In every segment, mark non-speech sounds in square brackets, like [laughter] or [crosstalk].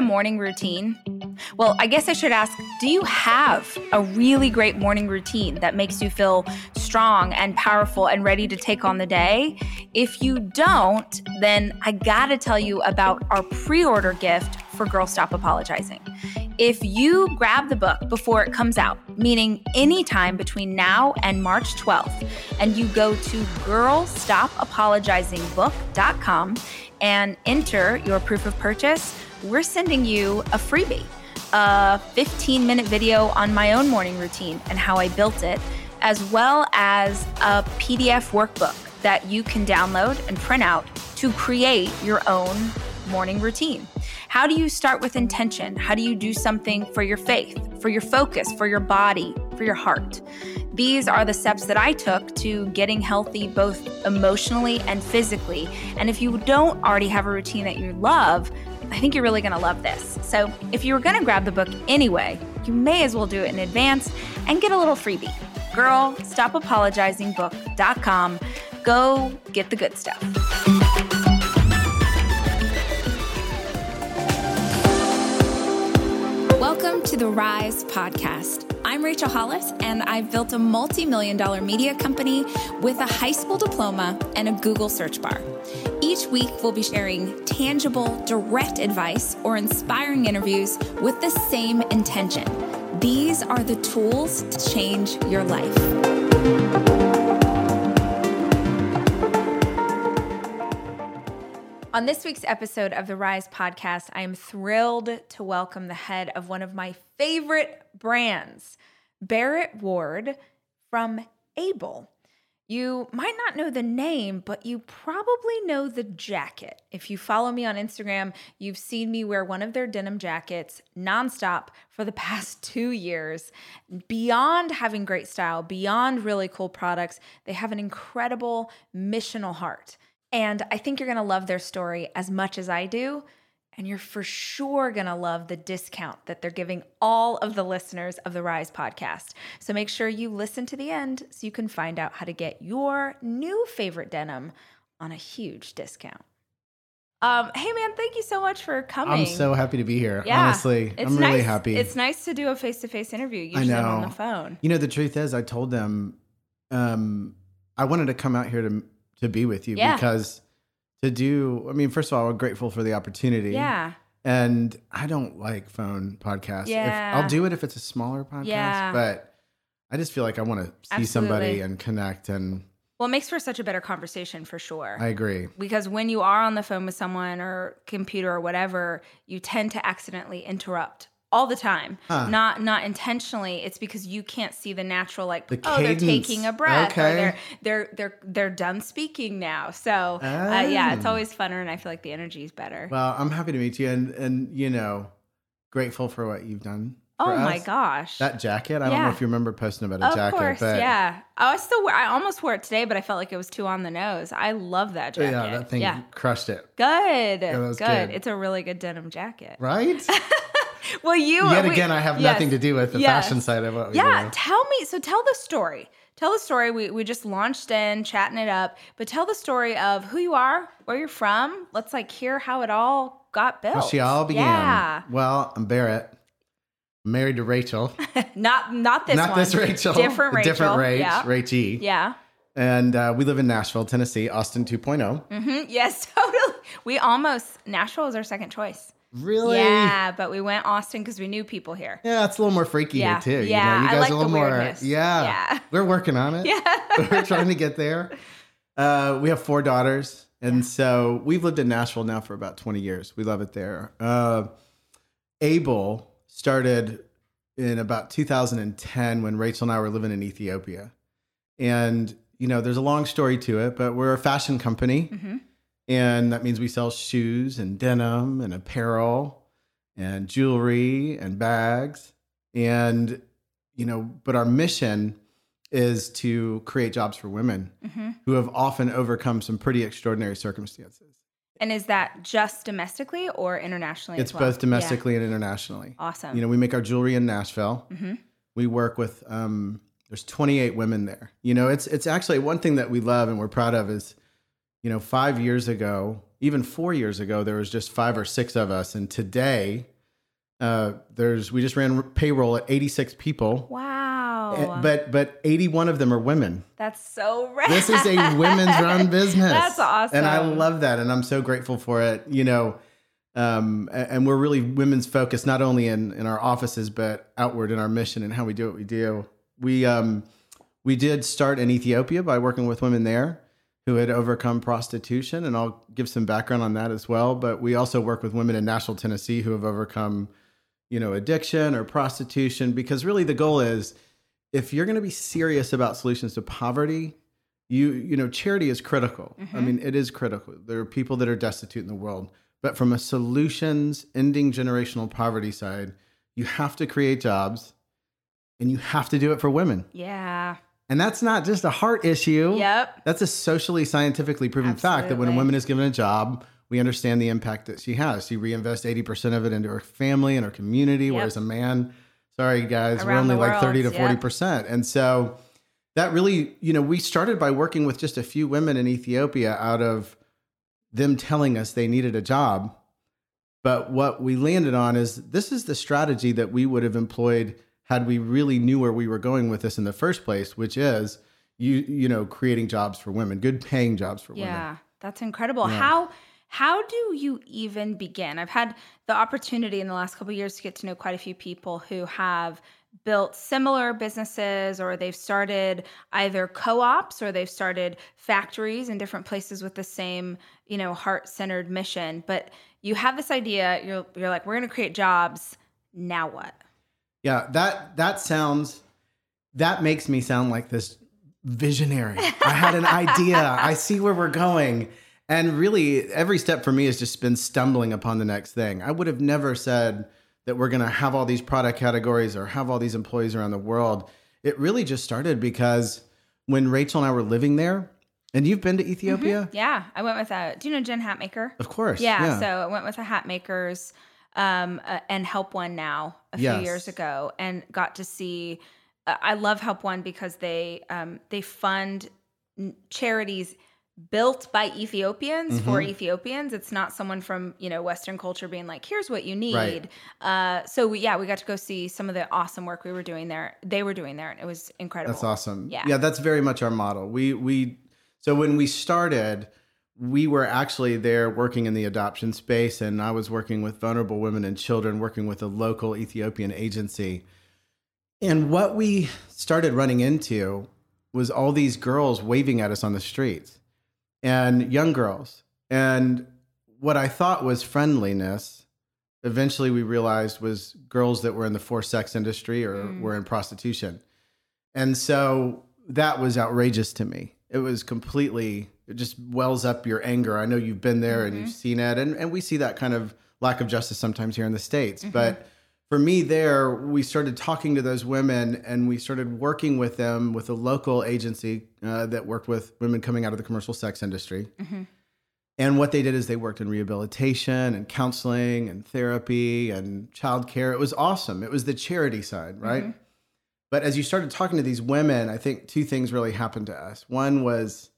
a morning routine? Well, I guess I should ask do you have a really great morning routine that makes you feel strong and powerful and ready to take on the day? If you don't, then I gotta tell you about our pre order gift for Girl Stop Apologizing. If you grab the book before it comes out, meaning anytime between now and March 12th, and you go to girlstopapologizingbook.com and enter your proof of purchase, we're sending you a freebie a 15 minute video on my own morning routine and how I built it, as well as a PDF workbook that you can download and print out to create your own morning routine. How do you start with intention? How do you do something for your faith, for your focus, for your body, for your heart? These are the steps that I took to getting healthy both emotionally and physically. And if you don't already have a routine that you love, I think you're really going to love this. So, if you were going to grab the book anyway, you may as well do it in advance and get a little freebie. Girl, stop apologizing stopapologizingbook.com. Go get the good stuff. Welcome to the Rise podcast. I'm Rachel Hollis, and I've built a multi million dollar media company with a high school diploma and a Google search bar. Each week, we'll be sharing tangible, direct advice or inspiring interviews with the same intention. These are the tools to change your life. On this week's episode of the Rise podcast, I am thrilled to welcome the head of one of my favorite brands, Barrett Ward from Able. You might not know the name, but you probably know the jacket. If you follow me on Instagram, you've seen me wear one of their denim jackets nonstop for the [laughs] past two years. Beyond having great style, beyond really cool products, they have an incredible missional heart. And I think you're gonna love their story as much as I do. And you're for sure gonna love the discount that they're giving all of the listeners of the Rise podcast. So make sure you listen to the end so you can find out how to get your new favorite denim on a huge discount. Um, hey man, thank you so much for coming. I'm so happy to be here. Yeah, Honestly, I'm really happy. It's nice to do a face to face interview. Usually I know. on the phone. You know, the truth is, I told them um, I wanted to come out here to to be with you yeah. because to do i mean first of all i'm grateful for the opportunity yeah and i don't like phone podcasts yeah. If, i'll do it if it's a smaller podcast yeah. but i just feel like i want to see Absolutely. somebody and connect and well, it makes for such a better conversation for sure. I agree. Because when you are on the phone with someone or computer or whatever, you tend to accidentally interrupt all the time huh. not not intentionally it's because you can't see the natural like the oh they're taking a breath okay. or they're they're they're they're done speaking now so uh, yeah it's oh. always funner and i feel like the energy is better well i'm happy to meet you and and you know grateful for what you've done Oh my gosh. That jacket. I yeah. don't know if you remember posting about a of jacket. Of course, yeah. Oh, I still wear I almost wore it today, but I felt like it was too on the nose. I love that jacket. Yeah, that thing yeah. crushed it. Good. Yeah, good. good. It's a really good denim jacket. Right? [laughs] [laughs] well, you yet we, again, I have yes, nothing to do with the yes. fashion side of it. Yeah, tell me. So tell the story. Tell the story. We we just launched in, chatting it up, but tell the story of who you are, where you're from. Let's like hear how it all got built. How she all began. Yeah. Well, I'm Barrett. Married to Rachel. [laughs] not not this not one. this Rachel. Different Rachel. Different Rach. Yeah. Rachie. Yeah. And uh, we live in Nashville, Tennessee, Austin 2.0. Mm-hmm. Yes, [laughs] totally. We almost Nashville is our second choice. Really? Yeah, but we went Austin because we knew people here. Yeah, it's a little more freaky yeah. here too. Yeah, you know, you guys I like a little the more. Weirdness. Yeah, yeah, [laughs] we're working on it. [laughs] Yeah, [laughs] we're trying to get there. Uh, we have four daughters, and yeah. so we've lived in Nashville now for about twenty years. We love it there. Uh, Able started in about 2010 when Rachel and I were living in Ethiopia, and you know, there's a long story to it, but we're a fashion company. Mm-hmm. And that means we sell shoes and denim and apparel and jewelry and bags. And, you know, but our mission is to create jobs for women mm-hmm. who have often overcome some pretty extraordinary circumstances. And is that just domestically or internationally? It's well? both domestically yeah. and internationally. Awesome. You know, we make our jewelry in Nashville. Mm-hmm. We work with um, there's 28 women there. You know, it's it's actually one thing that we love and we're proud of is, you know, five years ago even four years ago, there was just five or six of us, and today, uh, there's we just ran payroll at 86 people. Wow. Eh, But but 81 of them are women. That's so rad. This is a women's run [laughs] business. That's awesome. And I love that. And I'm so grateful for it. You know, um, and we're really women's focused, not only in, in our offices, but outward in our mission and how we do what we do. We, um, we did start in Ethiopia by working with women there who had overcome prostitution. And I'll give some background on that as well. But we also work with women in Nashville, Tennessee who have overcome, you know, addiction or prostitution, because really the goal is if you're going to be serious about solutions to poverty, you you know charity is critical i mm-hmm. mean it is critical there are people that are destitute in the world but from a solutions ending generational poverty side you have to create jobs and you have to do it for women yeah. And that's not just a heart issue. Yep. that's a socially scientifically proven fact that when a woman is given a job we understand the impact that she has. She reinvests 80% of it into her family and her community Yep. whereas a man sorry guys we're only the like 30 to world, 40% and so that really you know we started by working with just a few women in ethiopia out of them telling us they needed a job. But what we landed on is this is the strategy that we would have employed had we really knew where we were going with this in the first place which is you you know creating jobs for women good paying jobs for women Yeah, that's incredible. Yeah. How how do you even begin? I've had the opportunity in the last couple of years to get to know quite a few people who have built similar businesses or they've started either co-ops or they've started factories in different places with the same, you know, heart-centered mission. But you have this idea, you're you're like, we're gonna create jobs. Now what? Yeah, that that sounds that makes me sound like this visionary. I had an idea. I see where we're going. And really every step for me has just been stumbling upon the next thing. I would have never said that we're going to have all these product categories or have all these employees around the world. It really just started because when Rachel and I were living there, and you've been to mm-hmm. Ethiopia? Yeah, I went with a. Do you know Jen Hatmaker? Of course. Yeah, so I went with a Hatmakers um, uh, and Help One Now a few years ago, and got to see. Uh, I love Help One because they um, they fund n- charities built by Ethiopians for Mm-hmm. Ethiopians. It's not someone from you know Western culture being like, "Here's what you need." Right. Uh, so we, yeah, we got to go see some of the awesome work we were doing there. They were doing there, and it was incredible. That's awesome. Yeah. Yeah, that's very much our model. We we so when we started, we were actually there working in the adoption space and I was working with vulnerable women and children working with a local Ethiopian agency. And what we started running into was all these girls waving at us on the streets and young girls. And what I thought was friendliness, eventually we realized was girls that were in the forced sex industry or Mm. were in prostitution. And so that was outrageous to me. It was completely, it just wells up your anger. I know you've been there and you've mm-hmm. seen it. And, and we see that kind of lack of justice sometimes here in the States. Mm-hmm. But for me, there, we started talking to those women and we started working with them with a local agency uh, that worked with women coming out of the commercial sex industry. Mm-hmm. And what they did is they worked in rehabilitation and counseling and therapy and childcare. It was awesome. It was the charity side, right? But as you started talking to these women, I think two things really happened to us. One was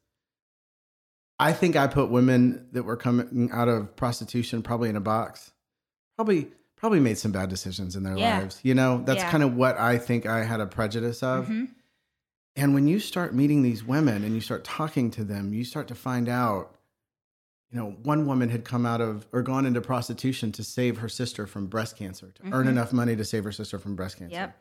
I think I put women that were coming out of prostitution probably in a box. Probably probably made some bad decisions in their Yeah. lives. You know, that's Yeah. kind of what I think I had a prejudice of. Mhm. And when you start meeting these women and you start talking to them, you start to find out, you know, one woman had come out of or gone into prostitution to save her sister from breast cancer, to earn enough money to save her sister from breast cancer. Yep.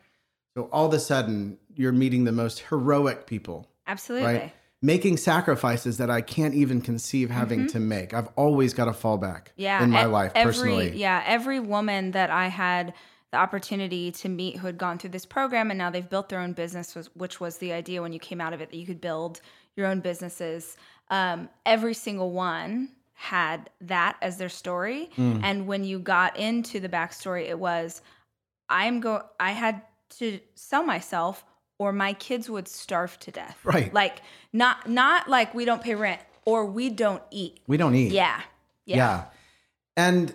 So all of a sudden, you're meeting the most heroic people, Absolutely. right? Making sacrifices that I can't even conceive having to make. I've always got to fall back yeah in my e- life every, personally. yeah every woman that i had the opportunity to meet who had gone through this program and now they've built their own business was, which was the idea when you came out of it that you could build your own businesses um, every single one had that as their story Mm. and when you got into the backstory it was i'm go i had to sell myself or my kids would starve to death Right. like not not like we don't pay rent or we don't eat We don't eat. yeah yeah, Yeah. And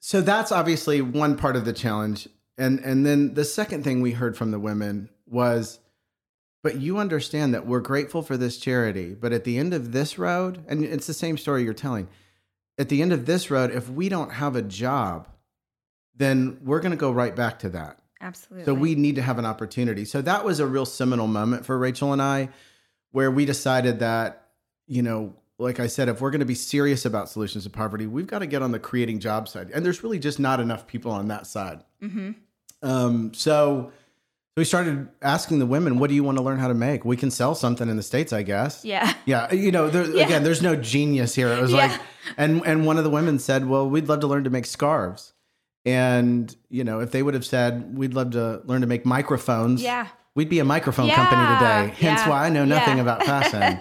so that's obviously one part of the challenge. And and then the second thing we heard from the women was but you understand that we're grateful for this charity, but at the end of this road, and it's the same story you're telling. at the end of this road, if we don't have a job, then we're going to go right back to that. Absolutely. So we need to have an opportunity. So that was a real seminal moment for Rachel and I, where we decided that, you know, like I said, if we're going to be serious about solutions to poverty, we've got to get on the creating job side. And there's really just not enough people on that side. Mm-hmm. Um, so, so we started asking the women, what do you want to learn how to make? We can sell something in the States, I guess. Yeah. Yeah. You know, there, Yeah. again, there's no genius here. It was Yeah. like, and, and one of the women said, well, we'd love to learn to make scarves. And, you know, if they would have said, we'd love to learn to make microphones, Yeah. we'd be a microphone Yeah. company today. Hence Yeah. why I know nothing Yeah. about [laughs] fashion.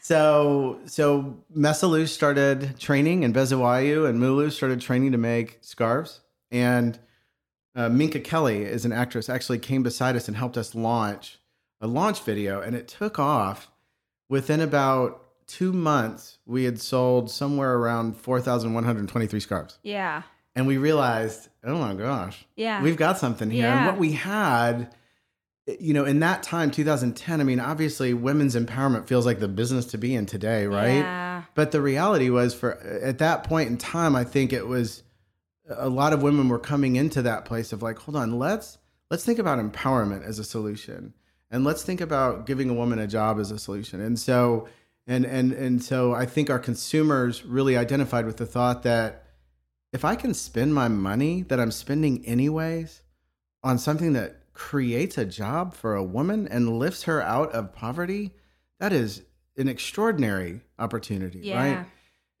so, so Messalou started training and Bezawayu and Mulu started training to make scarves. And uh, Minka Kelly is an actress, actually came beside us and helped us launch a launch video. And it took off within about two months. We had sold somewhere around 4,123 scarves. Yeah. And we realized, oh my gosh, Yeah. we've got something here. And what we had, you know, in that time, 2010, I mean, obviously women's empowerment feels like the business to be in today, right? Yeah. But the reality was for at that point in time, I think it was a lot of women were coming into that place of like, hold on, let's let's think about empowerment as a solution. And let's think about giving a woman a job as a solution. And so and and and so I think our consumers really identified with the thought that if I can spend my money that I'm spending anyways on something that creates a job for a woman and lifts her out of poverty, that is an extraordinary opportunity, Yeah. right?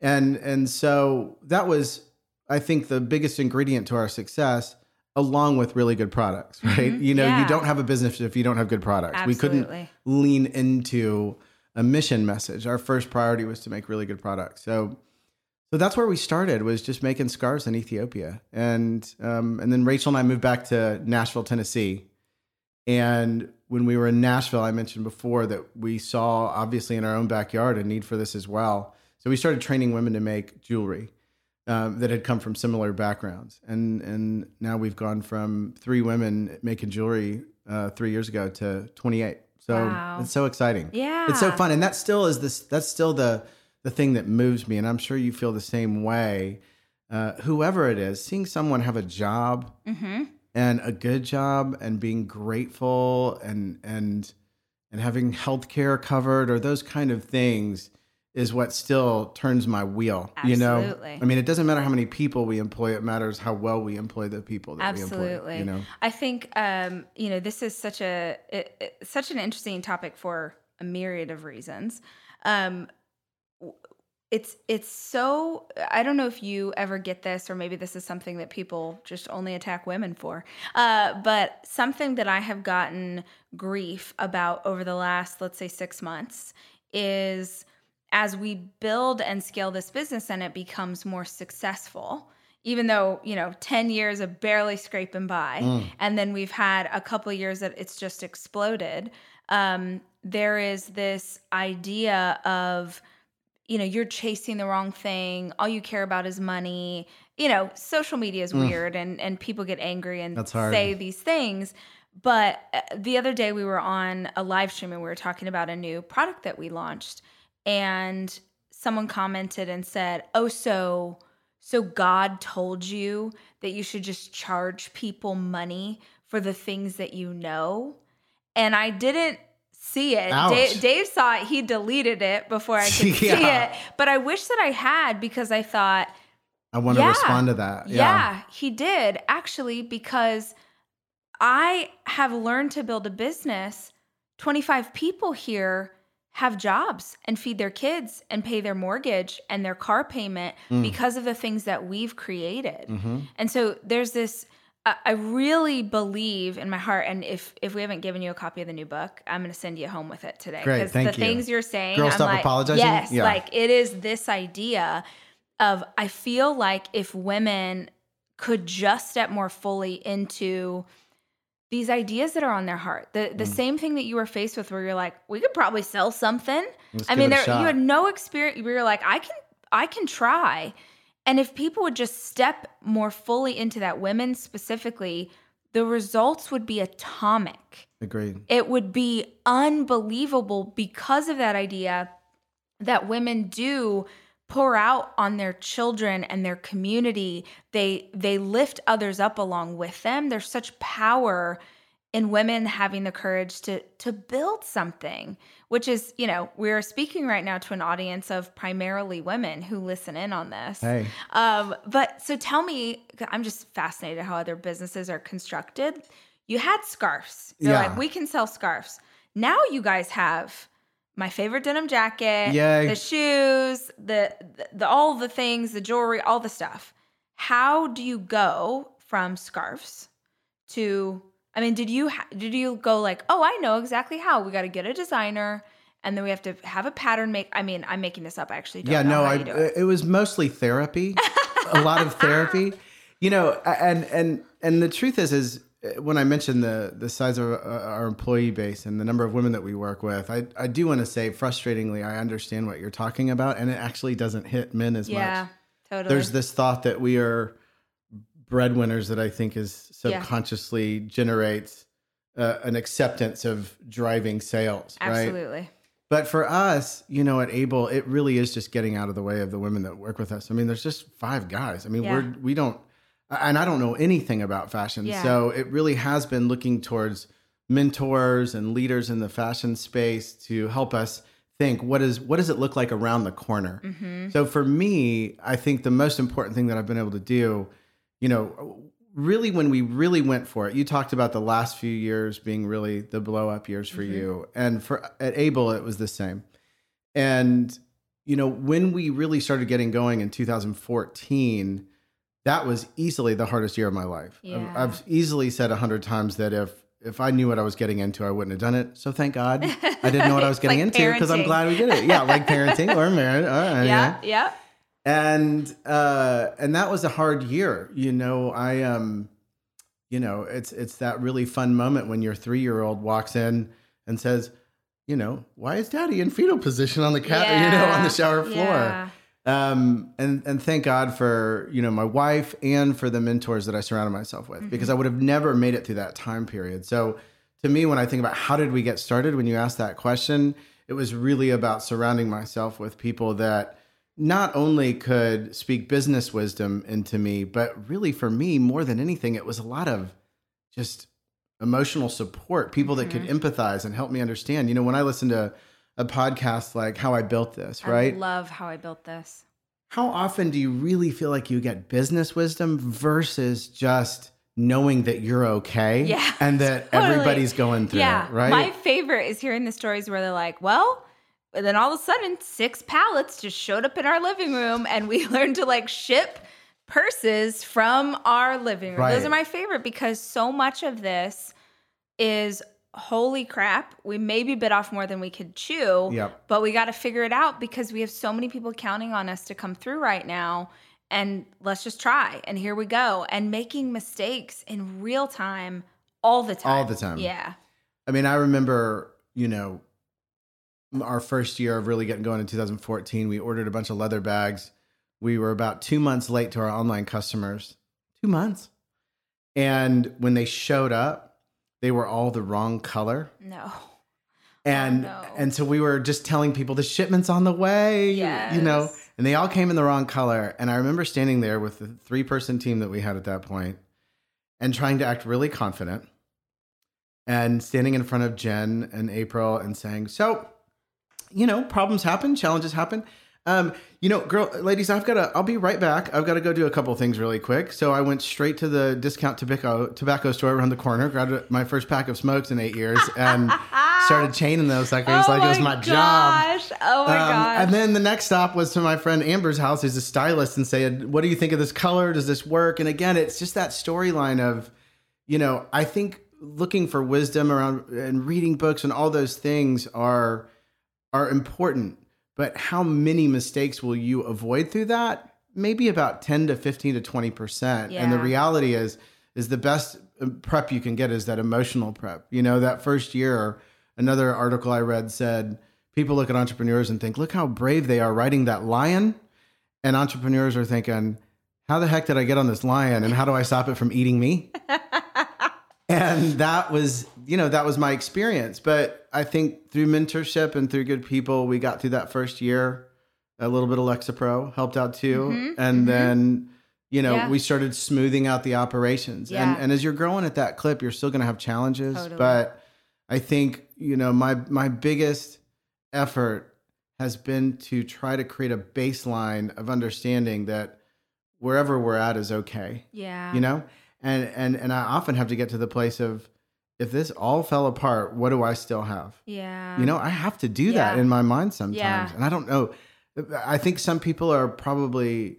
And and so that was I think the biggest ingredient to our success along with really good products, right? Mhm. You know, Yeah. you don't have a business if you don't have good products. We couldn't lean into a mission message. Our first priority was to make really good products. So, so that's where we started was just making scarves in Ethiopia, and um, and then Rachel and I moved back to Nashville, Tennessee. And when we were in Nashville, I mentioned before that we saw obviously in our own backyard a need for this as well. So we started training women to make jewelry um, that had come from similar backgrounds, and and now we've gone from three women making jewelry uh, three years ago to twenty eight. So Wow. it's so exciting. Yeah. It's so fun, and that still is this. That's still the the thing that moves me, and I'm sure you feel the same way. Uh, whoever it is, seeing someone have a job Mm-hmm. and a good job, and being grateful, and and and having health care covered, or those kind of things, is what still turns my wheel. You know, I mean, it doesn't matter how many people we employ; it matters how well we employ the people that we employ. Absolutely. You know, I think um, you know this is such a it, it- such an interesting topic for a myriad of reasons. Um, it's it's so I don't know if you ever get this or maybe this is something that people just only attack women for. Uh, but something that I have gotten grief about over the last let's say 6 months is as we build and scale this business and it becomes more successful even though you know 10 years of barely scraping by Mm. and then we've had a couple of years that it's just exploded um, there is this idea of you know you're chasing the wrong thing all you care about is money you know social media is Mm. weird and and people get angry and say these things but uh, the other day we were on a live stream and we were talking about a new product that we launched and someone commented and said oh so so god told you that you should just charge people money for the things that you know and i didn't see it dave, dave saw it he deleted it before i [laughs] could see it but i wish that i had because i thought I want Yeah. to respond to that. yeah. he did actually because I have learned to build a business. 25 people here have jobs and feed their kids and pay their mortgage and their car payment Mm. because of the things that we've created. hmm And so there's this I I really believe in my heart, and if if we haven't given you a copy of the new book, I'm going to send you home with it today. Great, thank the you. things you're saying, Girl, I'm stop like, apologizing? Yes, Yeah. like it is this idea of I feel like if women could just step more fully into these ideas that are on their heart, the the Mm. same thing that you were faced with, where you're like, we could probably sell something. Let's I mean, there, you had no experience. You were like, I can, I can try. And if people would just step more fully into that, women specifically, the results would be atomic. Agreed. It would be unbelievable because of that idea that women do pour out on their children and their community. They they lift others up along with them. There's such power in women having the courage to to build something which is you know we're speaking right now to an audience of primarily women who listen in on this Hey. um, but so tell me i'm just fascinated how other businesses are constructed you had scarves you're Yeah. like we can sell scarves now you guys have my favorite denim jacket Yay. the shoes the, the the all the things the jewelry all the stuff how do you go from scarves to I mean, did you ha- did you go like, "Oh, I know exactly how. We got to get a designer and then we have to have a pattern make I mean, I'm making this up. I actually don't yeah, no, I it. it was mostly therapy, a lot of therapy. You know, and and and the truth is, is uh, when I mentioned the the size of uh, our employee base and the number of women that we work with, I I do want to say, frustratingly, I understand what you're talking about, and it actually doesn't hit men as yeah, much. Yeah totally. There's this thought that we are breadwinners that I think is Yeah. subconsciously generates uh, an acceptance of driving sales, right? Absolutely. But for us, you know, at Able, it really is just getting out of the way of the women that work with us. I mean, there's just five guys. I mean, Yeah. we're we don't, and I don't know anything about fashion, Yeah. so it really has been looking towards mentors and leaders in the fashion space to help us think what is what does it look like around the corner. Mm-hmm. So for me, I think the most important thing that I've been able to do, you know, really when we really went for it, you talked about the last few years being really the blow up years for Mhm. you. And for at Able, it was the same. And, you know, when we really started getting going in 2014, that was easily the hardest year of my life. I've- Yeah. I've easily said a hundred times that if if I knew what I was getting into, I wouldn't have done it. So thank God I didn't know what I was [laughs] getting Like into because I'm glad we did it. Yeah, like parenting or marriage. [laughs] All right, Yeah, yeah. And uh and that was a hard year you know i um you know it's it's that really fun moment when your three year old walks in and says you know why is daddy in fetal position on the cat you know on the shower floor? Yeah. um and and thank god for you know my wife and for the mentors that i surrounded myself with because i would have never made it through that time period. So to me when i think about how did we get started when you asked that question it was really about surrounding myself with people that not only could speak business wisdom into me but really for me more than anything it was a lot of just emotional support people that could mm-hmm. empathize and help me understand you know when i listen to a podcast like how i built this right I love how I built this. how often do you really feel like you get business wisdom versus just knowing that you're okay Yeah, and that [laughs] totally. everybody's going through Yeah. it, right? My favorite is hearing the stories where they're like, well, and then all of a sudden, six pallets just showed up in our living room, and we [laughs] learned to like ship purses from our living room. Those are my favorite because so much of this is holy crap. We maybe bit off more than we could chew, Yep. but we got to figure it out because we have so many people counting on us to come through right now. And let's just try. And here we go. And making mistakes in real time all the time. All the time. Yeah. I mean, I remember, you know, our first year of really getting going in 2014, we ordered a bunch of leather bags. We were about two months late to our online customers. Two months. And when they showed up, they were all the wrong color. No. and Oh, no. and so we were just telling people the shipment's on the way you know and they all came in the wrong color and i remember standing there with the three person team that we had at that point and trying to act really confident and standing in front of jen and april and saying so you know problems happen challenges happen um, you know, girl, ladies, I've got to. I'll be right back. I've got to go do a couple things really quick. So I went straight to the discount tobacco tobacco store around the corner, grabbed my first pack of smokes in eight years, and [laughs] started chaining those suckers oh like it was my job. gosh. Oh my Um, gosh. and then the next stop was to my friend Amber's house, who's a stylist, and said, "What do you think of this color? Does this work?" And again, it's just that storyline of, you know, I think looking for wisdom around and reading books and all those things are are important. But how many mistakes will you avoid through that? Maybe about ten to fifteen to twenty percent. And the reality is, is the best uh, prep you can get is that emotional prep. You know, that first year, another article I read said people look at entrepreneurs and think, look how brave they are riding that lion. And entrepreneurs are thinking, how the heck did I get on this lion and how do I stop it from eating me? [laughs] and that was, you know, that was my experience. But I think through mentorship and through good people, we got through that first year. a little bit of Lexapro helped out too, Mhm, and mhm. then you know Yeah. we started smoothing out the operations. Yeah. And and as you're growing at that clip, you're still going to have challenges, Totally. but I think you know my my biggest effort has been to try to create a baseline of understanding that wherever we're at is okay Yeah. you know and and and i often have to get to the place of if this all fell apart what do i still have Yeah. you know i have to do that in my mind sometimes Yeah. and i don't know i think some people are probably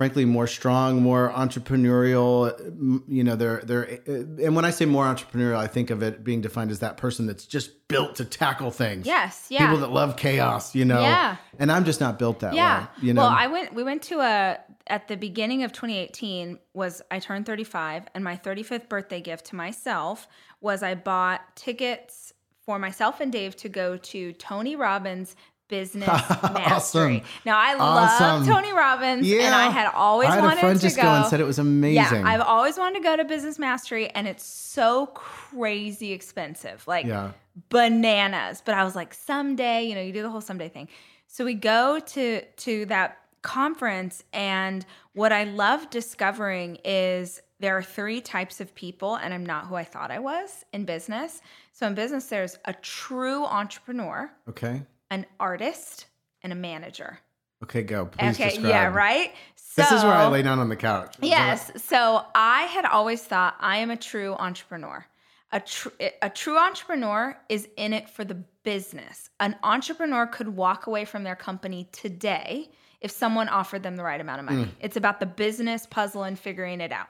frankly more strong more entrepreneurial you know they're they're uh, and when i say more entrepreneurial i think of it being defined as that person that's just built to tackle things Yes. Yeah. people that love chaos you know Yeah. and i'm just not built that yeah. way you know Well, I went. We went to a at the beginning of 2018 was I turned 35, and my 35th birthday gift to myself was I bought tickets for myself and Dave to go to Tony Robbins. Business [laughs] Mastery. Awesome. Now I Awesome. love Tony Robbins, yeah and I had always I had wanted a friend to just go. go and said it was amazing Yeah, I've always wanted to go to Business Mastery, and it's so crazy expensive. Like yeah bananas. But I was like, someday, you know, you do the whole someday thing. So we go to to that conference, and what I love discovering is there are three types of people, and I'm not who I thought I was in business. So in business, there's a true entrepreneur, okay an artist, and a manager. okay go please okay, describe. yeah, right. So This is where I lay down on the couch. Yes. So I had always thought I am a true entrepreneur. A, tr- a true entrepreneur is in it for the business. An entrepreneur could walk away from their company today if someone offered them the right amount of money. Mm. It's about the business puzzle and figuring it out.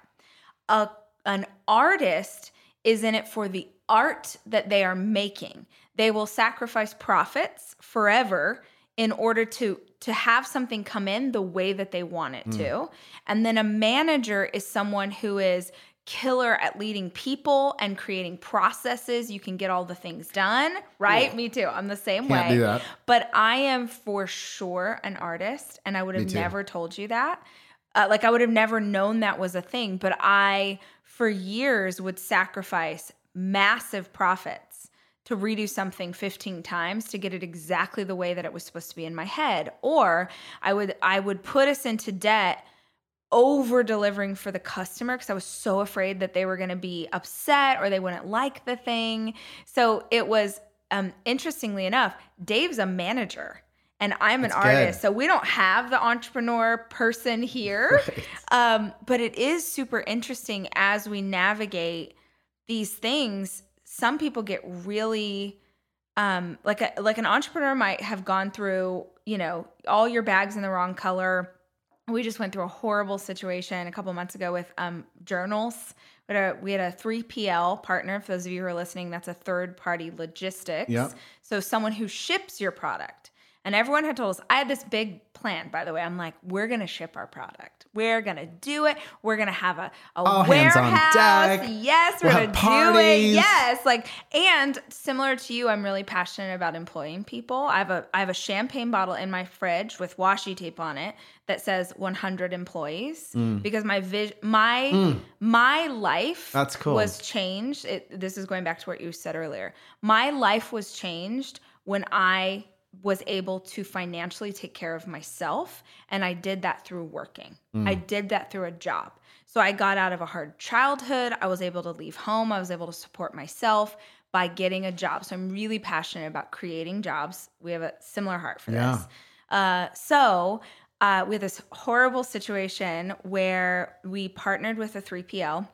A, an artist is in it for the art that they are making. They will sacrifice profits forever in order to to have something come in the way that they want it to. And then a manager is someone who is killer at leading people and creating processes. You can get all the things done, right? Me too. I'm the same Can't way. do that. But I am for sure an artist, and I would have never told you that. Uh, like I would have never known that was a thing. But I, for years, would sacrifice massive profits to redo something 15 times to get it exactly the way that it was supposed to be in my head or i would i would put us into debt over delivering for the customer because I was so afraid that they were going to be upset or they wouldn't like the thing. So it was, um, interestingly enough, Dave's a manager and I'm an That's good. artist. So we don't have the entrepreneur person here. [laughs] Um, but it is super interesting as we navigate these things. Some people get really um like a like an entrepreneur might have gone through, you know, all your bags in the wrong color. We just went through a horrible situation a couple months ago with um journals. We had a, we had a 3PL partner. For those of you who are listening, that's a third party logistics. Yep. So someone who ships your product. And everyone had told us, I had this big plan, by the way. I'm like, we're going to ship our product. We're going to do it. We're going to have a, a All hands on warehouse. deck. Yes, We'll we're going to do it. Yes. Like, and similar to you, I'm really passionate about employing people. I have a, I have a champagne bottle in my fridge with washi tape on it that says 100 employees Mm. because my vision, my, my life That's cool. was changed. It, this is going back to what you said earlier. My life was changed when I was able to financially take care of myself. And I did that through working, I did that through a job. So I got out of a hard childhood. I was able to leave home. I was able to support myself by getting a job. So I'm really passionate about creating jobs. We have a similar heart for Yeah. this. Uh, so uh, we had this horrible situation where we partnered with a 3PL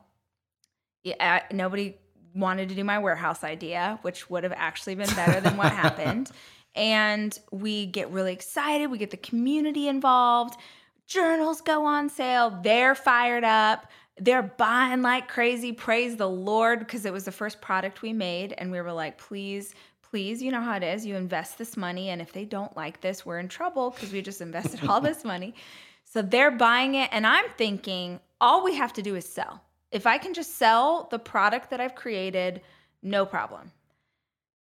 yeah, nobody wanted to do my warehouse idea, which would have actually been better than what [laughs] happened. And we get really excited. We get the community involved. Journals go on sale. They're fired up. They're buying like crazy. Praise the Lord because it was the first product we made. And we were like, please, please, you know how it is. You invest this money. And if they don't like this, we're in trouble because we just invested all this [laughs] money. So they're buying it. And I'm thinking, all we have to do is sell. If I can just sell the product that I've created, no problem.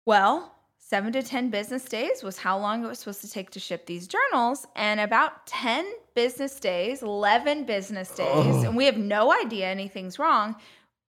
Well, seven to 10 business days was how long it was supposed to take to ship these journals. And about 10 business days, 11 business days, and we have no idea anything's wrong.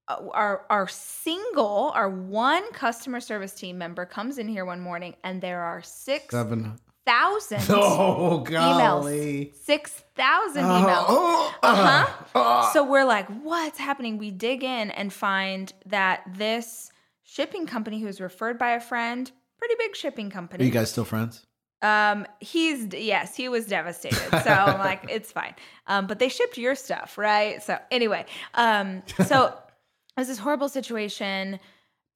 uh, Our, our single, our one customer service team member comes in here one morning and there are six Seven thousand [laughs] Oh, golly. emails. Six thousand Oh, emails. oh, Uh-huh. oh. So we're like, what's happening? We dig in and find that this shipping company who was referred by a friend, pretty big shipping company. Are you guys still friends? Um, he's yes, he was devastated. So I'm [laughs] like, it's fine. Um, but they shipped your stuff, right? So anyway, um, so [laughs] it was this horrible situation.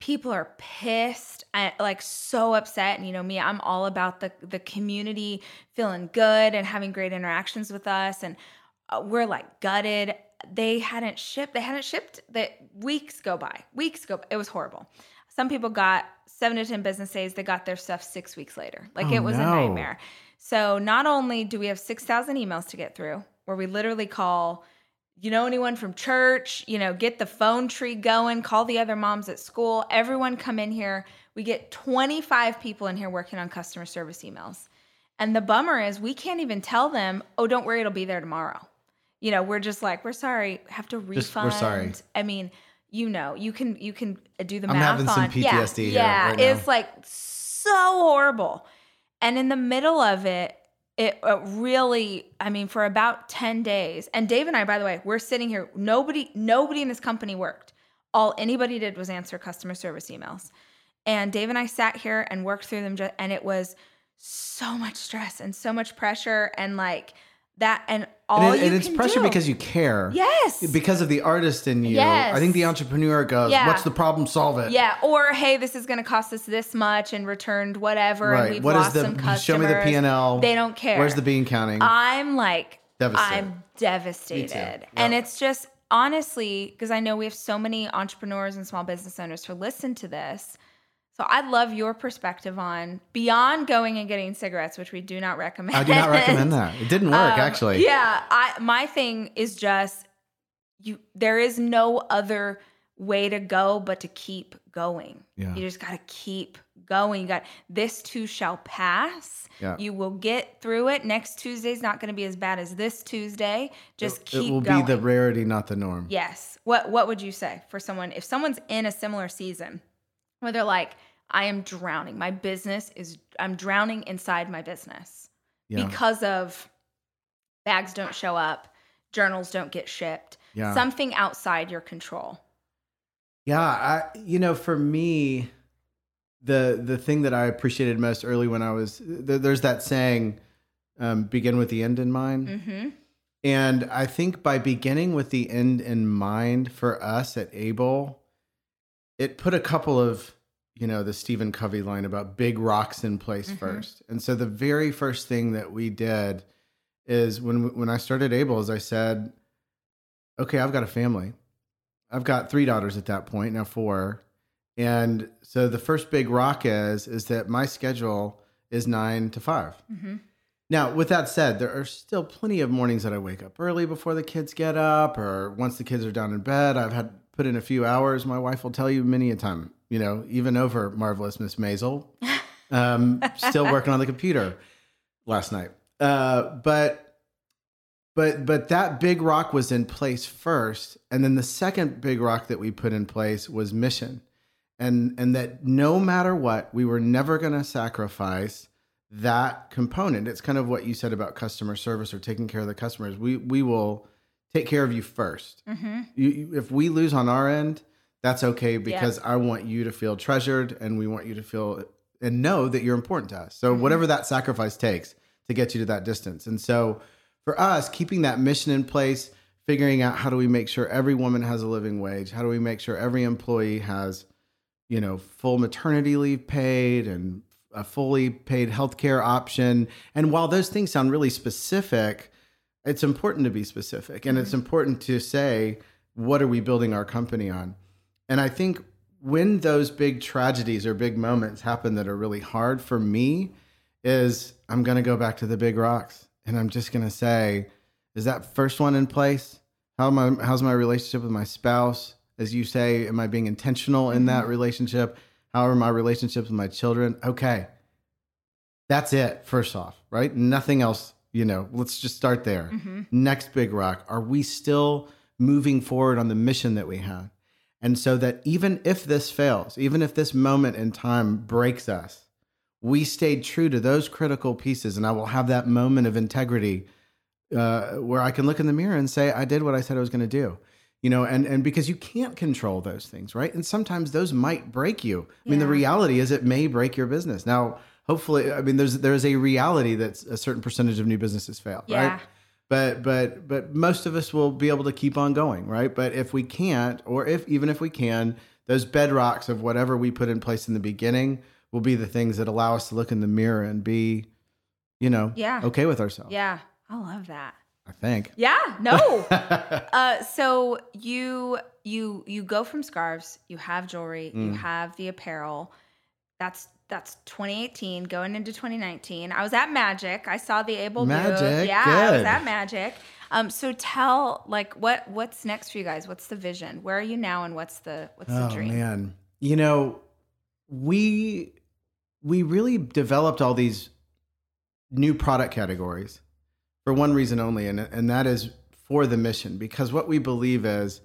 People are pissed, and, like so upset. And you know me, I'm all about the the community feeling good and having great interactions with us. And uh, we're like gutted. They hadn't shipped. They hadn't shipped. That weeks go by. Weeks go. It was horrible. Some people got seven to ten business days. They got their stuff six weeks later. Like Oh, it was a nightmare. So not only do we have six thousand emails to get through, where we literally call, you know, anyone from church, you know, get the phone tree going, call the other moms at school, everyone come in here. We get twenty five people in here working on customer service emails. And the bummer is we can't even tell them, oh, don't worry, it'll be there tomorrow. You know, we're just like, we're sorry, have to Just- we're refund. sorry. I mean, you know, you can you can do the I'm math having some on yeah, PTSD here Yeah, right it's like so horrible. And in the middle of it, it uh, really, I mean, for about 10 days, and Dave and I, by the way, we're sitting here, nobody, nobody in this company worked. All anybody did was answer customer service emails. And Dave and I sat here and worked through them, ju- and it was so much stress and so much pressure, and like that, and all and, it- and it's pressure do- because you care. yes, Because of the artist in you. Yes. I think the entrepreneur goes, Yeah. what's the problem? Solve it. Yeah, or hey, this is going to cost us this much and returned whatever, and Right. we've What is lost the, some customers. show me the P&L. They don't care. Where's the bean counting? I'm like, Devastated. I'm devastated, Yep. and it's just honestly because I know we have so many entrepreneurs and small business owners who listen to this. So I'd love your perspective on beyond going and getting cigarettes, which we do not recommend. I do not recommend that. It didn't work, Um, actually. Yeah, I my thing is just you there is no other way to go but to keep going. Yeah. You just got to keep going. You got this too shall pass. Yeah. You will get through it. Next Tuesday's not going to be as bad as this Tuesday. Just It keep It will going. be the rarity, not the norm. Yes. What what would you say for someone if someone's in a similar season where they're like I am drowning. My business is I'm drowning inside my business Yeah. because of bags don't show up, journals don't get shipped, Yeah. something outside your control. Yeah, I you know, for me, the the thing that I appreciated most early when I was th- there's that saying, um, begin with the end in mind. Mhm. And I think by beginning with the end in mind for us at Able, it put a couple of, you know, the Stephen Covey line about big rocks in place Mhm. first. And so the very first thing that we did is when when I started Able, is I said, okay, I've got a family. I've got three daughters at that point, now four. And so the first big rock is is that my schedule is nine to five. Mhm. Now, with that said, there are still plenty of mornings that I wake up early before the kids get up, or once the kids are down in bed, I've had put in a few hours. My wife will tell you many a time, you know, even over marvelous Miss Maisel, um, still working on the computer last night. Uh, but but but that big rock was in place first, and then the second big rock that we put in place was mission, and and that no matter what, we were never going to sacrifice that component. It's kind of what you said about customer service or taking care of the customers. We we will take care of you first. Mhm. You, you, if we lose on our end, that's okay because I want you to feel treasured and we want you to feel and know that you're important to us. So mm-hmm. whatever that sacrifice takes to get you to that distance. And so for us, keeping that mission in place, figuring out how do we make sure every woman has a living wage? How do we make sure every employee has, you know, full maternity leave paid and a fully paid healthcare option? And while those things sound really specific, it's important to be specific and it's mm-hmm. important to say what are we building our company on and i think when those big tragedies or big moments happen that are really hard for me is i'm going to go back to the big rocks and i'm just going to say is that first one in place? How am I, how's my relationship with my spouse? As you say am i being intentional in that relationship? How are my relationships with my children? Okay. That's it first off right? Nothing else you know let's just start there. Mhm. next big rock. Are we still moving forward on the mission that we have and so that even if this fails even if this moment in time breaks us we stayed true to those critical pieces, and I will have that moment of integrity uh, where I can look in the mirror and say, I did what I said I was going to do. You know, and and because you can't control those things, right? And sometimes those might break you. I mean, the reality is it may break your business. Now, hopefully, I mean, there's there's a reality that a certain percentage of new businesses fail, Yeah. right? But but but most of us will be able to keep on going, right? But if we can't, or if even if we can, those bedrocks of whatever we put in place in the beginning will be the things that allow us to look in the mirror and be, you know, Yeah. okay with ourselves. Yeah. I love that. I think. Yeah. No. [laughs] uh, so you you you go from scarves. You have jewelry. You Mm. have the apparel. That's that's 2018 going into 2019. I was at Magic. I saw the Able. Magic, Yeah, I was good. at Magic. Um, so tell like what what's next for you guys? What's the vision? Where are you now, and what's the what's the oh dream? man, you know, we we really developed all these new product categories for one reason only, and and that is for the mission. Because what we believe is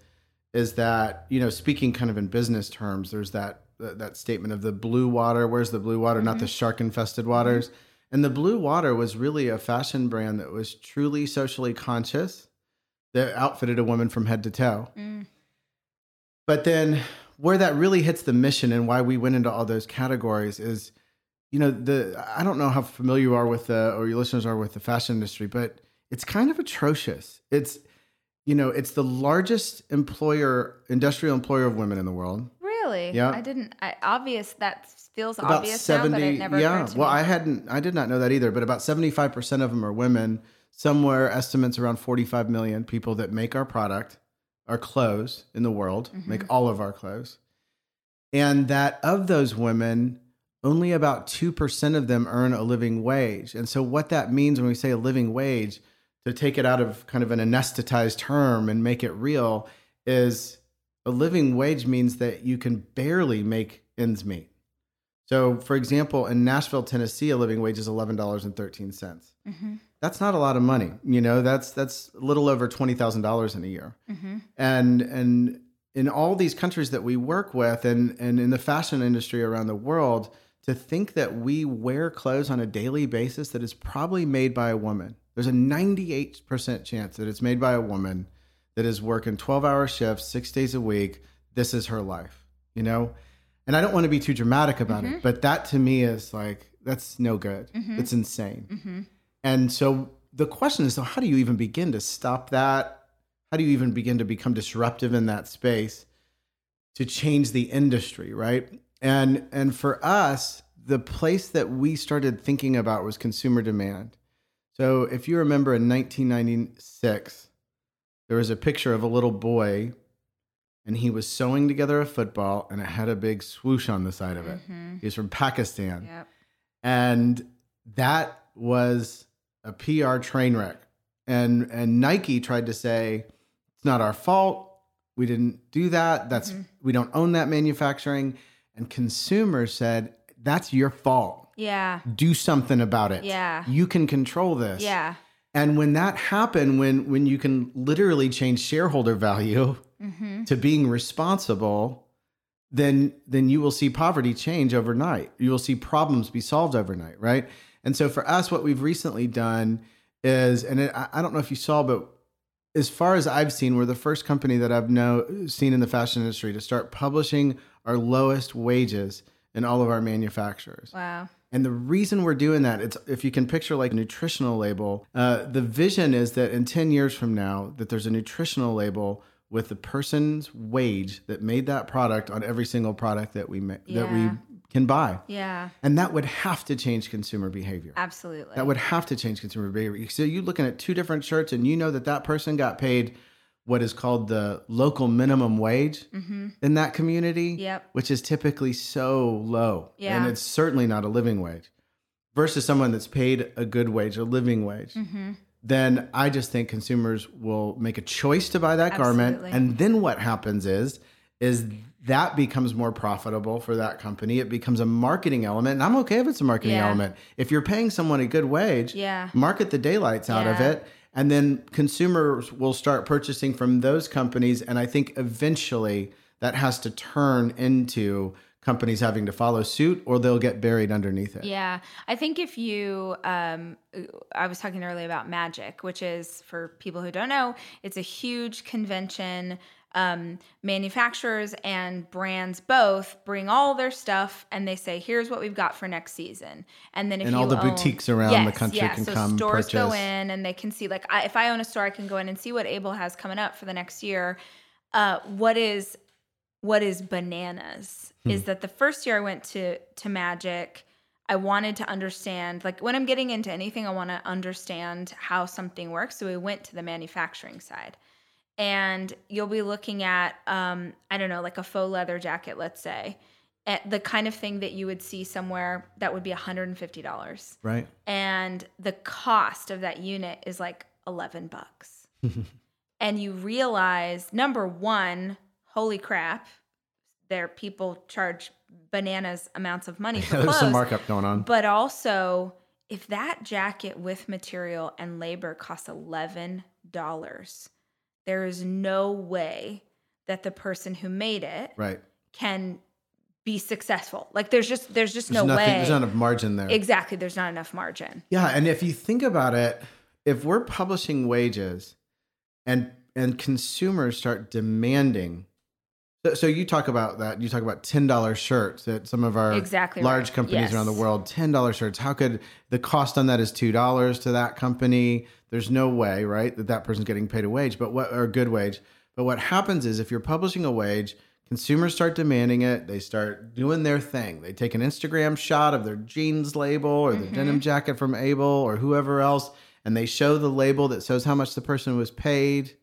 is that you know, speaking kind of in business terms, there's that that statement of the blue water. Where's the blue water? Not the shark infested waters. And the blue water was really a fashion brand that was truly socially conscious. That outfitted a woman from head to toe. Mm, But then where that really hits the mission and why we went into all those categories is, you know, the I don't know how familiar you are with the or your listeners are with the fashion industry, but it's kind of atrocious. It's you know, it's the largest employer, industrial employer of women in the world. Really? Yeah. I didn't. I, obvious. That feels About obvious now, but it never yeah. Well, me. I hadn't, I did not know that either. But about seventy-five percent of them are women. Somewhere estimates around forty-five million people that make our product, our clothes in the world, Mhm. make all of our clothes, and that of those women, only about two percent of them earn a living wage. And so, what that means when we say a living wage, to take it out of kind of an anesthetized term and make it real, is a living wage means that you can barely make ends meet. So, for example, in Nashville, Tennessee, a living wage is eleven dollars and thirteen cents. Mhm, That's not a lot of money, you know. That's that's a little over twenty thousand dollars in a year. mhm. And and in all these countries that we work with, and and in the fashion industry around the world, to think that we wear clothes on a daily basis that is probably made by a woman. There's a ninety-eight percent chance that it's made by a woman that is working twelve-hour shifts, six days a week. This is her life, you know and I don't want to be too dramatic about Mhm. it, but that to me is like that's no good. Mhm. It's insane. Mhm. And so the question is, so how do you even begin to stop that? How do you even begin to become disruptive in that space to change the industry, right? And and for us, the place that we started thinking about was consumer demand. So if you remember in 1996, there was a picture of a little boy and he was sewing together a football and it had a big swoosh on the side of it. Mhm. He's from Pakistan. Yep. And that was a PR train wreck. And and Nike tried to say it's not our fault. We didn't do that. That's Mhm. we don't own that manufacturing. And consumers said that's your fault. Yeah. Do something about it. Yeah. You can control this. Yeah. And when that happened, when when you can literally change shareholder value Mm-hmm. to being responsible, then then you will see poverty change overnight. You will see problems be solved overnight, right? And so for us, what we've recently done is, and it, I don't know if you saw, but as far as I've seen, we're the first company that I've know seen in the fashion industry to start publishing our lowest wages in all of our manufacturers. Wow. And the reason we're doing that, it's if you can picture like a nutritional label, uh, the vision is that in 10 years from now, that there's a nutritional label with the person's wage that made that product on every single product that we ma- that we can buy. Yeah. And that would have to change consumer behavior. Absolutely. That would have to change consumer behavior. So you're looking at two different shirts and you know that that person got paid what is called the local minimum wage Mm-hmm. in that community Yep. which is typically so low. Yeah. And it's certainly not a living wage versus someone that's paid a good wage, a living wage. Mm-hmm. Then I just think consumers will make a choice to buy that garment. And then what happens is, is that becomes more profitable for that company. It becomes a marketing element. And I'm okay if it's a marketing Yeah. element. If you're paying someone a good wage, Yeah. market the daylights out of it and then consumers will start purchasing from those companies and i think eventually that has to turn into companies having to follow suit or they'll get buried underneath it. Yeah. I think if you, um, I was talking earlier about Magic, which is for people who don't know, it's a huge convention. Um, manufacturers and brands both bring all their stuff and they say, "Here's what we've got for next season." And then if And you all the own- boutiques around the country can so come stores go in and they can see. Like, I, if I own a store, I can go in and see what Able has coming up for the next year. Uh, what is what is bananas Hmm. is that the first year I went to to Magic, I wanted to understand like when I'm getting into anything, I want to understand how something works. So we went to the manufacturing side. And you'll be looking at um, I don't know, like a faux leather jacket, let's say. At the kind of thing that you would see somewhere that would be $150 Right? and the cost of that unit is like 11 bucks. [laughs] and you realize number 1, holy crap, there people charge bananas amounts of money [laughs] for There's clothes. some markup going on. But also, if that jacket with material and labor costs $11, there is no way that the person who made it Right. can be successful. Like there's just there's just There's no nothing way. there's not enough margin there. Exactly, there's not enough margin. Yeah, and if you think about it, if we're publishing wages and and consumers start demanding so, so you talk about that, you talk about $10 shirts at some of our Exactly large right. companies Yes. around the world, $10 shirts. How could the cost on that is $2 to that company? There's no way, right, that that person's getting paid a wage, but what or a good wage. But what happens is if you're publishing a wage, consumers start demanding it. They start doing their thing. They take an Instagram shot of their jeans label or the denim mm-hmm. jacket from Able or whoever else, and they show the label that shows how much the person was paid.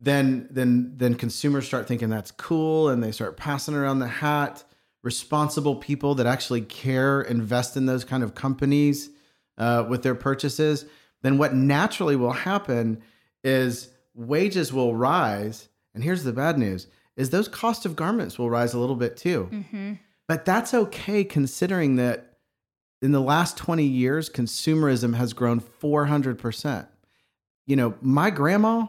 Then, then, then consumers start thinking that's cool, and they start passing around the hat. Responsible people that actually care invest in those kind of companies uh, with their purchases. Then, what naturally will happen is wages will rise. And here's the bad news: is those cost of garments will rise a little bit too. Mm-hmm. But that's okay considering that in the last 20 years, consumerism has grown 400%. You know, my grandma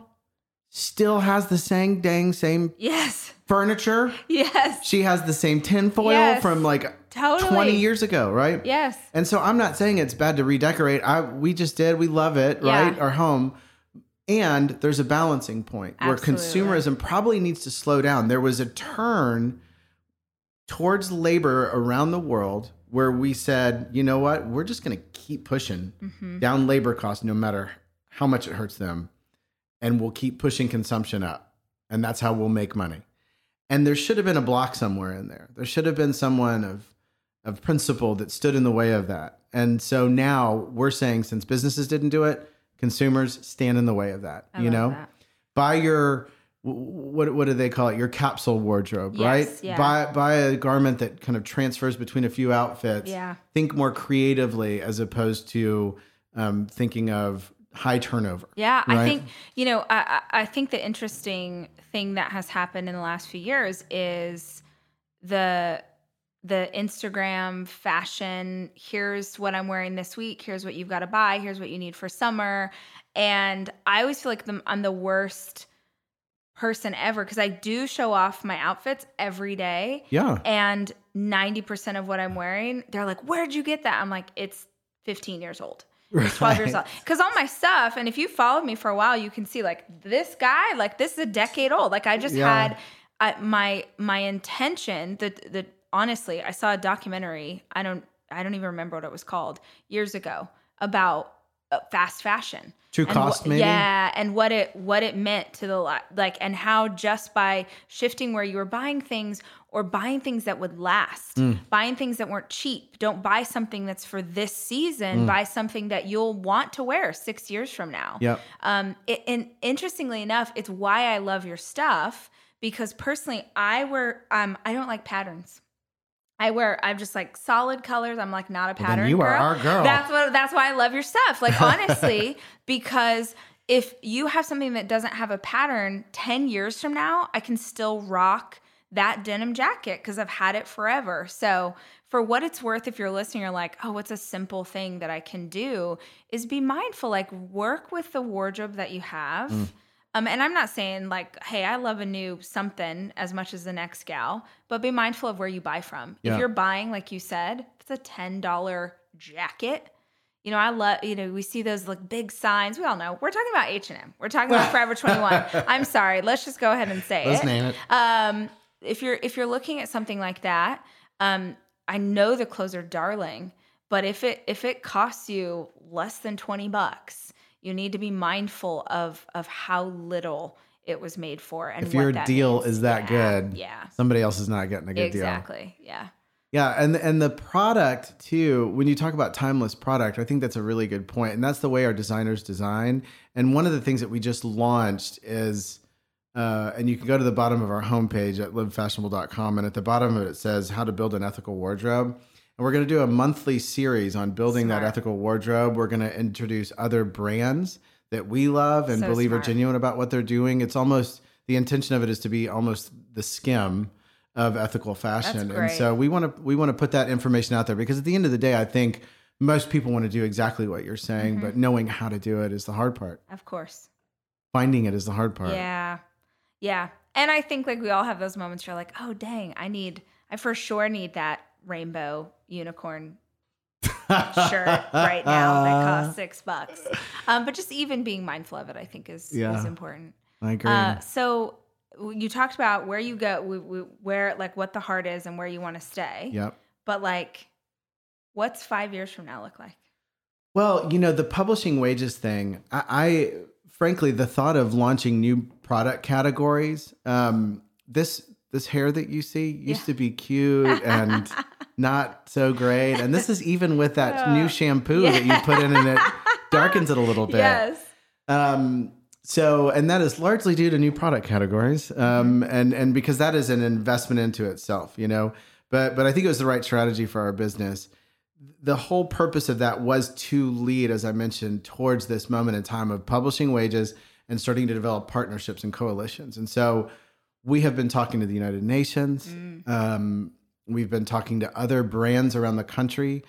still has the same dang same Yes. furniture. Yes. She has the same tinfoil Yes. from like Totally. 20 years ago, right? Yes. And so I'm not saying it's bad to redecorate. I we just did. We love it, Yeah. right? Our home. And there's a balancing point where consumerism probably needs to slow down. There was a turn towards labor around the world where we said, you know what? We're just going to keep pushing Mm-hmm. down labor costs no matter how much it hurts them. And we'll keep pushing consumption up. And that's how we'll make money. And there should have been a block somewhere in there. There should have been someone of of principle that stood in the way of that. And so now we're saying since businesses didn't do it, consumers stand in the way of that. I you know? that. Buy your what what do they call it? Your capsule wardrobe, Yes, right? yeah. Buy buy a garment that kind of transfers between a few outfits. Yeah. Think more creatively as opposed to um, thinking of high turnover. Yeah, I think you know. I, I I think the interesting thing that has happened in the last few years is the the Instagram fashion. Here's what I'm wearing this week. Here's what you've got to buy. Here's what you need for summer. And I always feel like the, I'm the worst person ever because I do show off my outfits every day. Yeah. And 90% of what I'm wearing, they're like, Where'd you get that? I'm like, It's 15 years old. 12 years old. Because all my stuff, and if you followed me for a while, you can see like this guy, like this is a decade old. Like I just Yeah. had I, my my intention that that honestly, I saw a documentary. I don't I don't even remember what it was called years ago about uh, fast fashion. True And cost, maybe? Yeah, and what it what it meant to the like, and how just by shifting where you were buying things or buying things that would last, Mm. buying things that weren't cheap. Don't buy something that's for this Mm. season. Buy something that you'll want to wear six years from now. yeah Um, it, and interestingly enough, it's why I love your stuff because personally, I wear um, I don't like patterns. I wear I'm just like solid colors. I'm like not a Well, pattern you are our girl. That's what that's why I love your stuff. Like [laughs] honestly, because if you have something that doesn't have a pattern 10 years from now, I can still rock that denim jacket because I've had it forever. So for what it's worth, if you're listening, you're like, oh, what's a simple thing that I can do? Is be mindful, like work with the wardrobe that you have. Mm. Um, and I'm not saying like, hey, I love a new something as much as the next gal, but be mindful of where you buy from. Yeah. If you're buying, like you said, it's a ten dollar jacket. You know, I love. You know, we see those like big signs. We all know we're talking about H and M. We're talking about [laughs] Forever Twenty One. I'm sorry. Let's just go ahead and say Let's it. name it. Um, if you're if you're looking at something like that, um, I know the clothes are darling, but if it if it costs you less than twenty bucks, you need to be mindful of of how little it was made for and If your deal means. is that Yeah, good, yeah, somebody else is not getting a good deal. exactly, yeah, Yeah, and and the product too. When you talk about timeless product, I think that's a really good point, and that's the way our designers design. And one of the things that we just launched is, uh, and you can go to the bottom of our homepage at livefashionable.com, and at the bottom of it, it says how to build an ethical wardrobe. And we're going to do a monthly series on building that ethical wardrobe. We're going to introduce other brands that we love and So believe smart. are genuine about what they're doing. It's almost the intention of it is to be almost the skim of ethical fashion. And so we want to we want to put that information out there because at the end of the day, I think most people want to do exactly what you're saying, Mm-hmm. but knowing how to do it is the hard part. of course. Finding it is the hard part. Yeah. Yeah. And I think like we all have those moments where you're like, oh dang, I need I for sure need that rainbow unicorn [laughs] shirt right now that costs six bucks. [laughs] Um, but just even being mindful of it, I think is Yeah. is important. I agree. Uh, so you talked about where you go, where like what the heart is and where you want to stay. yep. But like, what's five years from now look like? Well, you know, the publishing wages thing, I, I frankly, the thought of launching new product categories, um, this this hair that you see used Yeah. to be cute and [laughs] not so great. And this is even with that Uh, new shampoo that you put in and it darkens it a little [laughs] bit. Yes. Um, so, and that is largely due to new product categories, um, and and because that is an investment into itself, you know. But but I think it was the right strategy for our business. The whole purpose of that was to lead, as I mentioned, towards this moment in time of publishing wages and starting to develop partnerships and coalitions. And so, we have been talking to the United Nations. Um, we've been talking to other brands around the country.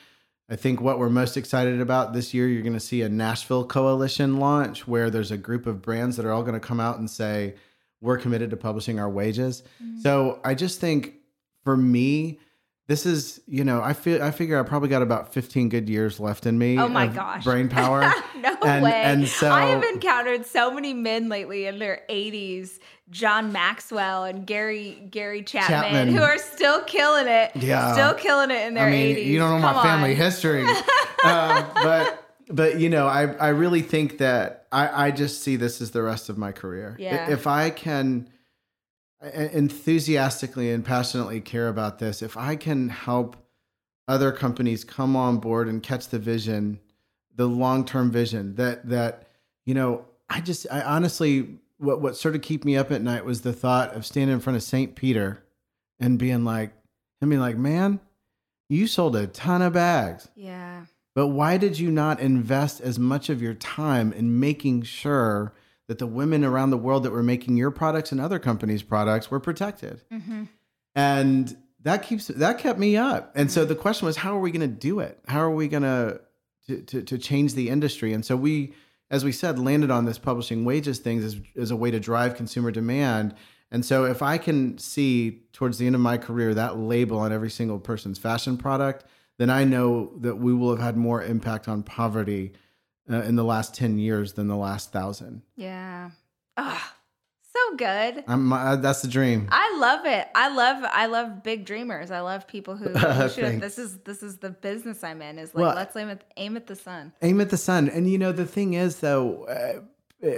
I think what we're most excited about this year, you're going to see a Nashville coalition launch where there's a group of brands that are all going to come out and say, we're committed to publishing our wages. So I just think for me, this is, you know, I feel, I figure I probably got about 15 good years left in me. Oh my gosh. Brain power. [laughs] no And- way. and so- I have encountered so many men lately in their 80s, John Maxwell and Gary Gary Chapman, Chapman. who are still killing it. Yeah. Still killing it in their I mean, 80s. you don't know my Come family history, [laughs] um, but but you know, I I really think that I I just see this as the rest of my career. Yeah. If I can enthusiastically and passionately care about this, if I can help other companies come on board and catch the vision, the long term vision that that you know, I just I honestly what what sort of keep me up at night was the thought of standing in front of St. Peter and being like, and being like, man, you sold a ton of bags, Yeah. but why did you not invest as much of your time in making sure that the women around the world that were making your products and other companies' products were protected? hmm And that keeps that kept me up. And so the question was, how are we going to do it? How are we going to to to change the industry? And so we, as we said, landed on this publishing wages things as, as a way to drive consumer demand. And so if I can see towards the end of my career that label on every single person's fashion product, then I know that we will have had more impact on poverty uh, in the last 10 years than the last thousand. Yeah. Ah, so good. I'm, uh, that's the dream. I love it. I love I love big dreamers. I love people who, [laughs] who should, this is this is the business I'm in. Is like Well- let's aim at aim at the sun. aim at the sun and you know the thing is though uh,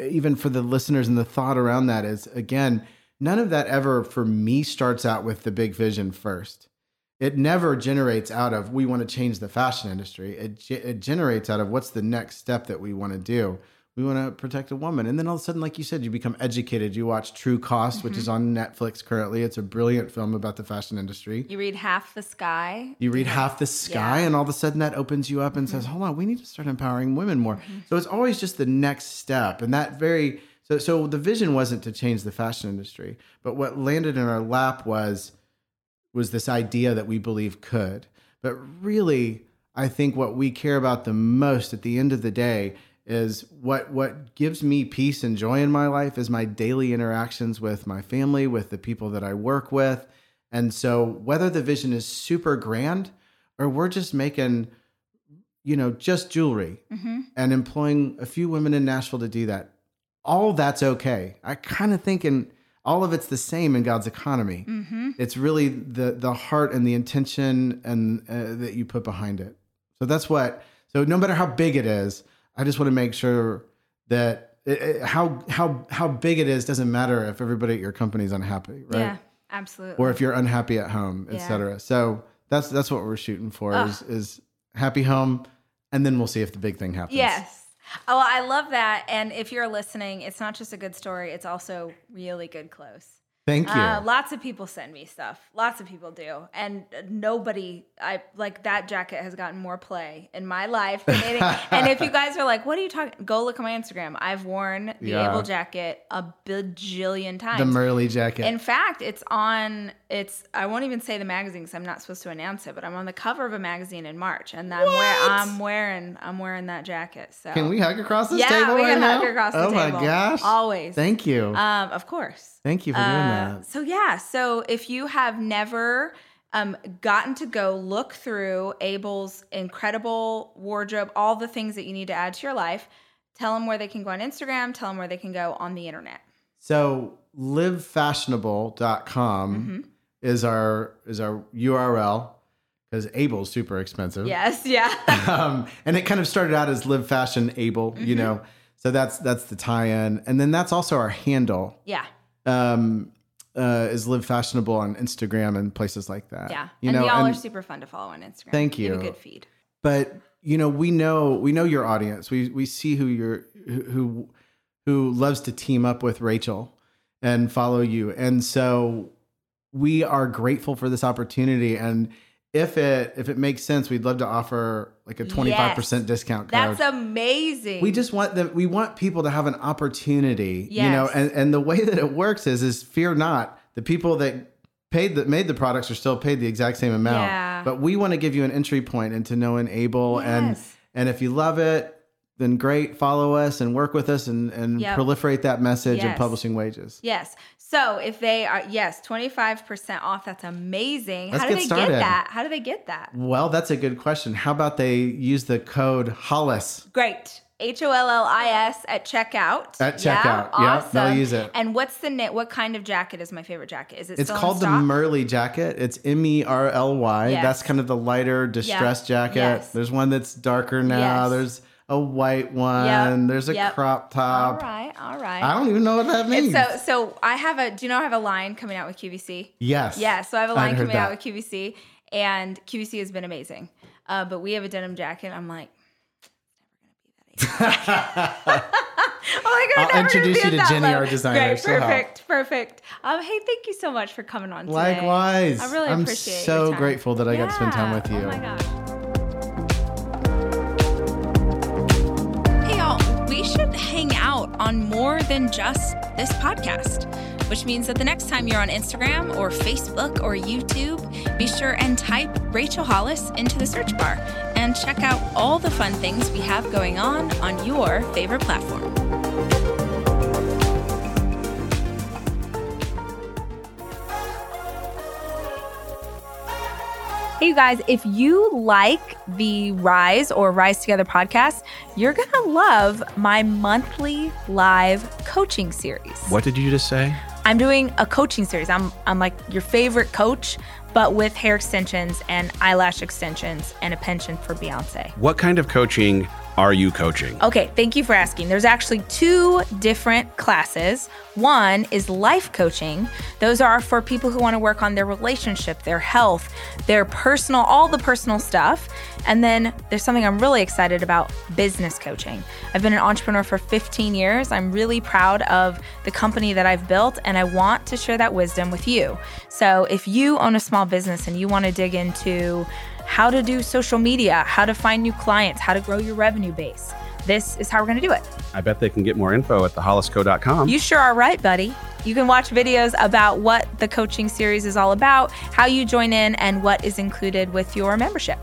even for the listeners and the thought around that is again none of that ever for me starts out with the big vision first it never generates out of we want to change the fashion industry it, it generates out of what's the next step that we want to do we want to protect a woman and then all of a sudden like you said you become educated you watch true cost which is mm-hmm. on netflix currently it's a brilliant film about the fashion industry You read half the sky. you read half the sky, Yeah. and all of a sudden that opens you up and says, mm-hmm. "Hold on, we need to start empowering women more." Mm-hmm. So it's always just the next step, and that very so. So the vision wasn't to change the fashion industry, but what landed in our lap was was this idea that we believe could. But really, I think what we care about the most at the end of the day is what what gives me peace and joy in my life is my daily interactions with my family, with the people that I work with. And so whether the vision is super grand or we're just making you know, just jewelry Mm-hmm. and employing a few women in Nashville to do that, all that's okay. I kind of think in all of it's the same in God's economy. Mm-hmm. It's really the the heart and the intention and uh, that you put behind it. So that's what. So no matter how big it is, I just want to make sure that it, it- how how how big it is doesn't matter if everybody at your company is unhappy, right? Yeah, absolutely. Or if you're unhappy at home, Yeah. etc. So that's that's what we're shooting for is is happy home, and then we'll see if the big thing happens. Yes. Oh, I love that. And if you're listening, it's not just a good story, it's also really good clothes. Thank you. Uh, lots of people send me stuff. Lots of people do, and nobody. I like that jacket has gotten more play in my life. Than any, [laughs] and if you guys are like, "What are you talking?" Go look at my Instagram. I've worn the Yeah. Able jacket a bajillion times. the Merly jacket. In fact, it's on. It's. I won't even say the magazine because I'm not supposed to announce it. But I'm on the cover of a magazine in March, and I'm, wear, I'm wearing. I'm wearing that jacket. So Can we hug across this yeah, table we right can now? hug across the table. oh my gosh! Always. Thank you. Um, of course. Thank you for doing Uh, that. So yeah, so if you have never um, gotten to go look through Able's incredible wardrobe, all the things that you need to add to your life, tell them where they can go on Instagram. Tell them where they can go on the internet. So livefashionable.com Mm-hmm. Is our is our URL because Able's super expensive. Yes, yeah, [laughs] um, and it kind of started out as live fashion able, Mm-hmm. you know. So that's that's the tie-in, and then that's also our handle. yeah, Um, uh, is live fashionable on Instagram and places like that. yeah. you and know. y'all are super fun to follow on Instagram. Thank You a good feed. but you know we know we know your audience we we see who you're who- who loves to team up with rachel and follow you and so we are grateful for this opportunity and if it if it makes sense we'd love to offer like a 25% Yes. discount code That's amazing. we just want them we want people to have an opportunity you know and and the way that it works is is fear not the people that paid that made the products are still paid the exact same amount Yeah. but we want to give you an entry point into knowing able and Yes. and if you love it then great follow us and work with us and and Yep. proliferate that message of publishing wages Yes. So if they are yes, twenty five percent off. That's amazing. Let's How do get they started. get that? How do they get that? well that's a good question how about they use the code hollis Great. H O L L I S at checkout. At checkout. Yeah, they'll use it. And what's the knit? What kind of jacket is my favorite jacket? Is it It's called the? Merly jacket. It's M E R L Y. Yes. That's kind of the lighter distressed jacket. Yes. There's one that's darker now. Yes. There's a white one. Yep. There's a Yep. crop top. right, all right. I don't even know what that means. And so, so I have a. Do you know I have a line coming out with QVC? yes. Yeah, so I have a line coming out with QVC, and QVC has been amazing. Uh, but we have a denim jacket. I'm like, it's never gonna be that. I'm like, [laughs] [laughs] I'll I'm never gonna introduce you to Jenny, level. our designer. Great, perfect, perfect. Um, hey, thank you so much for coming on. Today. Likewise. I really I'm appreciate so your time. grateful that I got to spend time with you. Oh my gosh. Should hang out on more than just this podcast, which means that the next time you're on Instagram or Facebook or YouTube, be sure and type Rachel Hollis into the search bar and check out all the fun things we have going on on your favorite platform. Hey, you guys, if you like the Rise or Rise Together podcast, you're going to love my monthly live coaching series. What did you just say? I'm doing a coaching series. I'm, I'm like your favorite coach, but with hair extensions and eyelash extensions and a penchant for Beyonce. What kind of coaching are you coaching? Okay, thank you for asking. There's actually two different classes. One is life coaching. Those are for people who want to work on their relationship, their health, their personal, all the personal stuff. And then there's something I'm really excited about business coaching. I've been an entrepreneur for 15 years. I'm really proud of the company that I've built, and I want to share that wisdom with you. So if you own a small business and you want to dig into how to do social media, how to find new clients, how to grow your revenue base. This is how we're going to do it. I bet they can get more info at thehollisco.com. You sure are right, buddy. You can watch videos about what the coaching series is all about, how you join in, and what is included with your membership.